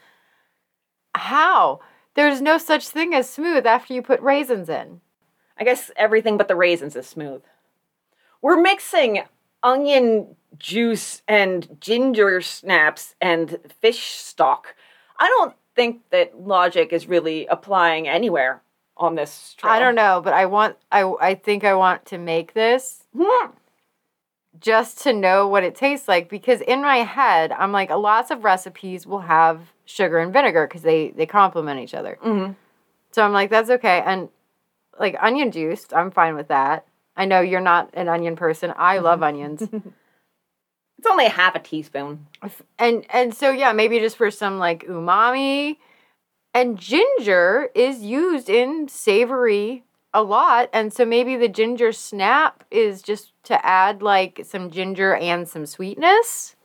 How? There's no such thing as smooth after you put raisins in. I guess everything but the raisins is smooth. We're mixing onion juice and ginger snaps and fish stock. I don't think that logic is really applying anywhere on this trail. I don't know, but I want I I think I want to make this Hmm. Just to know what it tastes like because in my head I'm like lots of recipes will have sugar and vinegar because they they complement each other. Mhm. So I'm like that's okay and like onion juice, I'm fine with that. I know you're not an onion person. I love onions. It's only half a teaspoon. and and so yeah, maybe just for some like umami. And ginger is used in savory a lot, and so maybe the ginger snap is just to add like some ginger and some sweetness.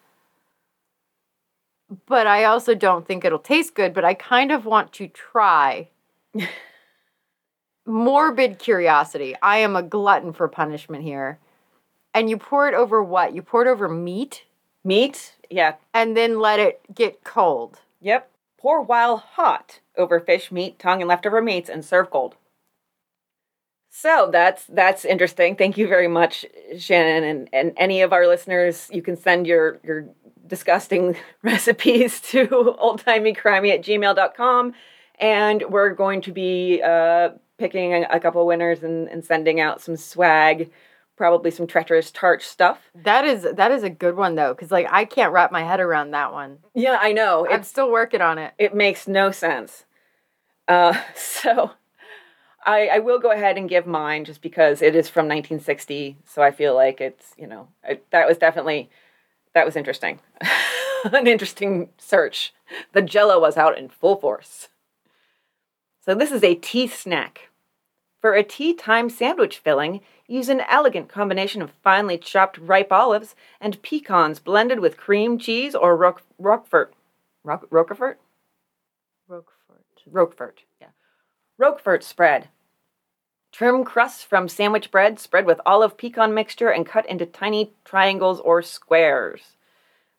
But I also don't think it'll taste good, but I kind of want to try. Morbid curiosity. I am a glutton for punishment here. And you pour it over what? You pour it over meat? Meat, yeah, and then let it get cold. Yep. Pour while hot over fish, meat, tongue, and leftover meats and serve cold. So that's that's interesting. Thank you very much, Shannon, and, and any of our listeners. You can send your your disgusting recipes to oldtimeycrimey at gmail.com. And we're going to be uh, picking a, a couple winners and, and sending out some swag, probably some treacherous tarch stuff. That is that is a good one though, because like I can't wrap my head around that one. Yeah, I know. I'm It's still working on it. it makes no sense. Uh, so I, I will go ahead and give mine just because it is from 1960. So I feel like it's you know I, that was definitely that was interesting, an interesting search. The Jello was out in full force. So this is a tea snack. For a tea time sandwich filling, use an elegant combination of finely chopped ripe olives and pecans blended with cream cheese or roque, roquefort. Roque, roquefort? Roquefort. Roquefort, yeah. Roquefort spread. Trim crusts from sandwich bread, spread with olive pecan mixture, and cut into tiny triangles or squares.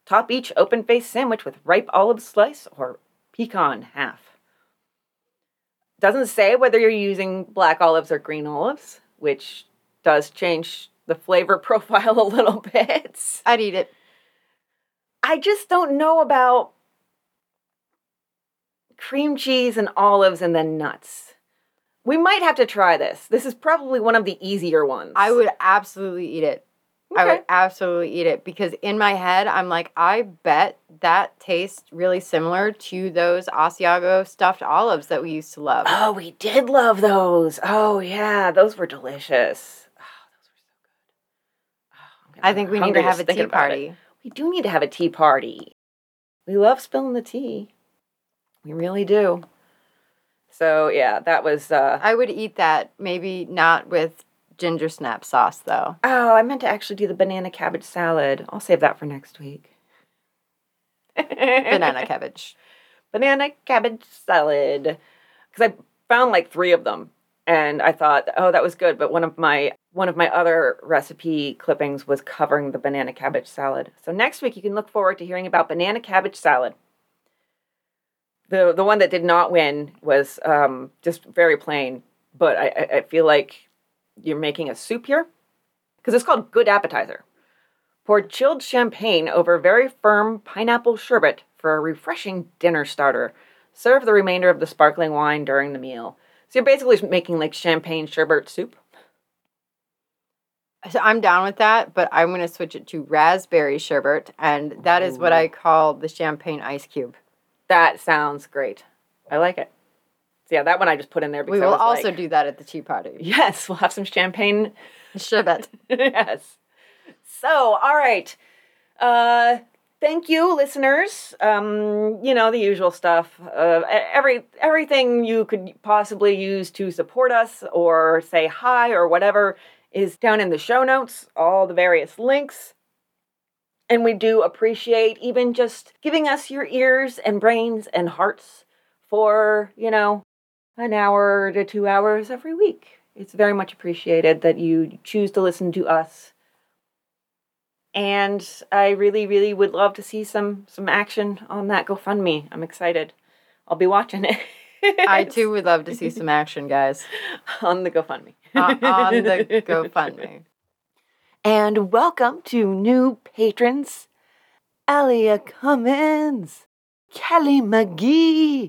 Top each open faced sandwich with ripe olive slice or pecan half. Doesn't say whether you're using black olives or green olives, which does change the flavor profile a little bit. I'd eat it. I just don't know about cream cheese and olives and then nuts. We might have to try this. This is probably one of the easier ones. I would absolutely eat it. I would absolutely eat it because in my head, I'm like, I bet that tastes really similar to those Asiago stuffed olives that we used to love. Oh, we did love those. Oh, yeah, those were delicious. Oh, those were so good. Oh, I think we need to have a tea about it. party. We do need to have a tea party. We love spilling the tea. We really do. So yeah, that was. uh I would eat that, maybe not with ginger snap sauce though. Oh, I meant to actually do the banana cabbage salad. I'll save that for next week. Banana cabbage. banana cabbage salad because I found like three of them and I thought, oh, that was good. But one of my one of my other recipe clippings was covering the banana cabbage salad. So next week you can look forward to hearing about banana cabbage salad. The the one that did not win was um, just very plain, but I, I, I feel like you're making a soup here because it's called good appetizer. Pour chilled champagne over very firm pineapple sherbet for a refreshing dinner starter. Serve the remainder of the sparkling wine during the meal. So you're basically making like champagne sherbet soup. So I'm down with that, but I'm going to switch it to raspberry sherbet, and that is what I call the champagne ice cube. That sounds great. I like it. So yeah, that one I just put in there because We will also like, do that at the tea party. Yes, we'll have some champagne. Sherbet. yes. So, all right. Uh thank you listeners. Um you know the usual stuff. Uh every everything you could possibly use to support us or say hi or whatever is down in the show notes, all the various links. And we do appreciate even just giving us your ears and brains and hearts for, you know, an hour to 2 hours every week. It's very much appreciated that you choose to listen to us. And I really, really would love to see some some action on that GoFundMe. I'm excited. I'll be watching it. I too would love to see some action, guys, on the GoFundMe. uh, on the GoFundMe. And welcome to new patrons Alia Cummins, Kelly McGee,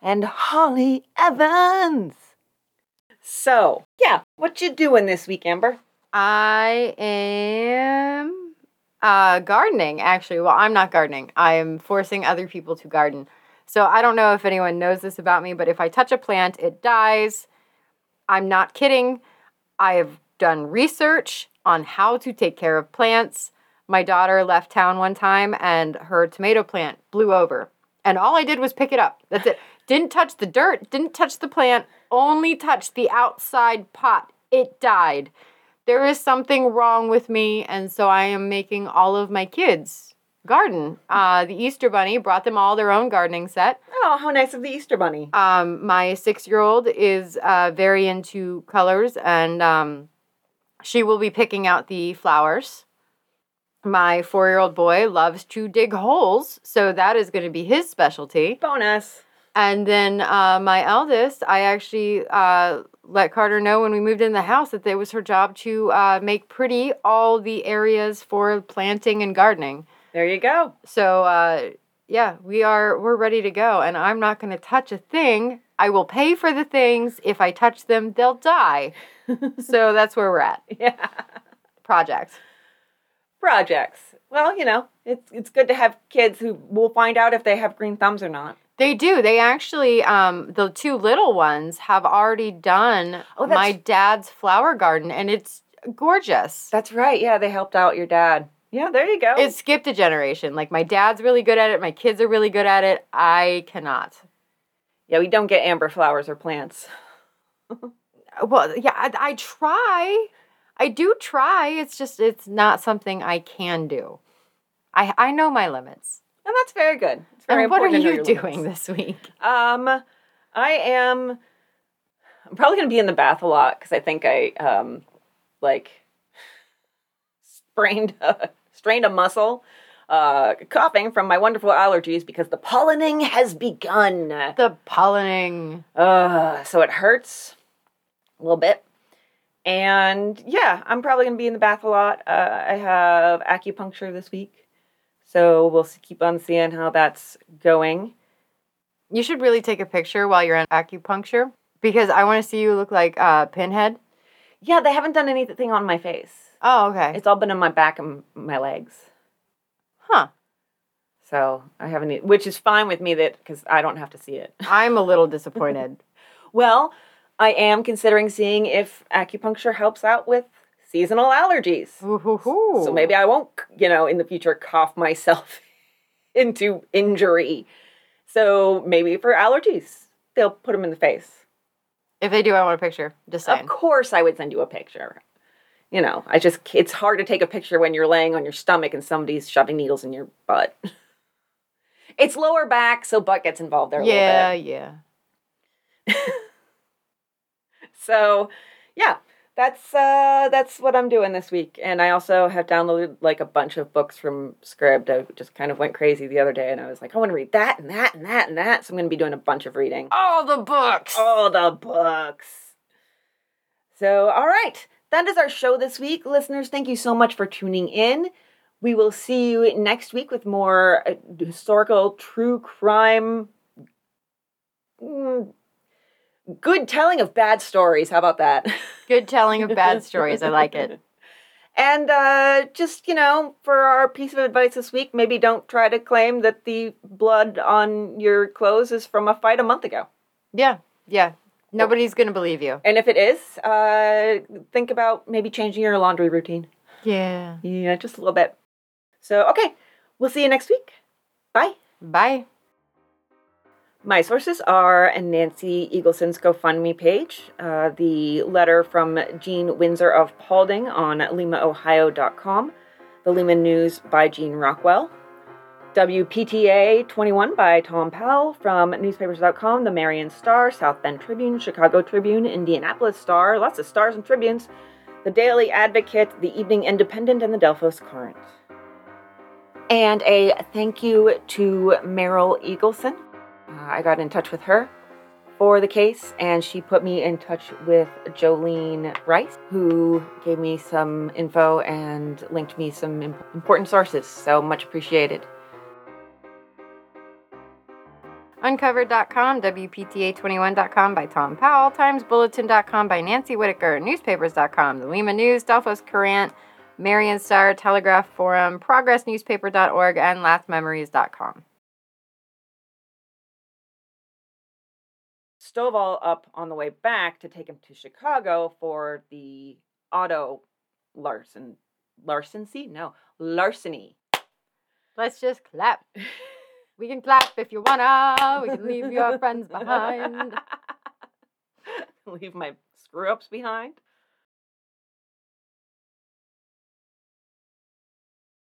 and Holly Evans. So, yeah, what you doing this week, Amber? I am uh, gardening, actually. Well, I'm not gardening. I am forcing other people to garden. So I don't know if anyone knows this about me, but if I touch a plant, it dies. I'm not kidding. I have done research on how to take care of plants. My daughter left town one time and her tomato plant blew over. And all I did was pick it up. That's it. Didn't touch the dirt, didn't touch the plant, only touched the outside pot. It died. There is something wrong with me, and so I am making all of my kids garden. Uh, the Easter Bunny brought them all their own gardening set. Oh, how nice of the Easter Bunny. Um, my six year old is uh, very into colors, and um, she will be picking out the flowers. My four year old boy loves to dig holes, so that is going to be his specialty. Bonus. And then uh, my eldest, I actually uh, let Carter know when we moved in the house that it was her job to uh, make pretty all the areas for planting and gardening. There you go. So uh, yeah, we are we're ready to go, and I'm not going to touch a thing. I will pay for the things. If I touch them, they'll die. so that's where we're at. Yeah. Projects. Projects. Well, you know, it's it's good to have kids who will find out if they have green thumbs or not. They do. They actually, um, the two little ones have already done Oh, my dad's flower garden, and it's gorgeous. That's right. Yeah, they helped out your dad. Yeah, there you go. It skipped a generation. Like my dad's really good at it. My kids are really good at it. I cannot. Yeah, we don't get amber flowers or plants. Well, yeah, I, I try. I do try. It's just it's not something I can do. I I know my limits. And that's very good. It's very And what are to you doing limits. this week? Um, I am. I'm probably gonna be in the bath a lot because I think I um, like sprained a, strained a muscle, uh, coughing from my wonderful allergies because the pollinating has begun. The pollinating. Uh, so it hurts a little bit. And yeah, I'm probably going to be in the bath a lot. Uh, I have acupuncture this week. So we'll keep on seeing how that's going. You should really take a picture while you're in acupuncture because I want to see you look like uh, Pinhead. Yeah, they haven't done anything on my face. Oh, okay. It's all been on my back and my legs. Huh. So I haven't, which is fine with me that because I don't have to see it. I'm a little disappointed. Well, I am considering seeing if acupuncture helps out with seasonal allergies. Ooh-hoo-hoo. So maybe I won't, you know, in the future cough myself into injury. So maybe for allergies, they'll put them in the face. if they do, I want a picture. Just saying. Of course, I would send you a picture. You know, I just, it's hard to take a picture when you're laying on your stomach and somebody's shoving needles in your butt. It's lower back, so butt gets involved there a Yeah, little bit. Yeah, yeah. So, yeah, that's uh that's what I'm doing this week. And I also have downloaded like a bunch of books from Scribd. I just kind of went crazy the other day and I was like, I want to read that and that and that and that. So I'm going to be doing a bunch of reading. All the books. All the books. So, all right. That is our show this week. Listeners, thank you so much for tuning in. We will see you next week with more uh, historical true crime. mm, good telling of bad stories. How about that? Good telling of bad stories. I like it. And uh, just, you know, for our piece of advice this week, maybe don't try to claim that the blood on your clothes is from a fight a month ago. Yeah, yeah. Nobody's gonna believe you. And if it is, uh, think about maybe changing your laundry routine. Yeah. Yeah, just a little bit. So, okay, we'll see you next week. Bye. Bye. My sources are Nancy Eagleson's GoFundMe page, uh, the letter from Jean Windsor of Paulding on limaohio.com, the Lima News by Jean Rockwell, WPTA 21 by Tom Powell from newspapers.com, the Marion Star, South Bend Tribune, Chicago Tribune, Indianapolis Star, lots of stars and tribunes, the Daily Advocate, the Evening Independent, and the Delphos Courant. And a thank you to Meryl Eagleson. Uh, I got in touch with her for the case, and she put me in touch with Jolene Rice, who gave me some info and linked me some im- important sources. So much appreciated. Uncovered.com, WPTA21.com by Tom Powell, TimesBulletin.com by Nancy Whitaker, Newspapers.com, The Lima News, Delphos Courant, Marion Star, Telegraph Forum, ProgressNewspaper.org, and LastMemories.com. Stovall up on the way back to take him to Chicago for the auto larcen larceny? No, larceny. Let's just clap. We can clap if you wanna. We can leave your friends behind. Leave my screw ups behind.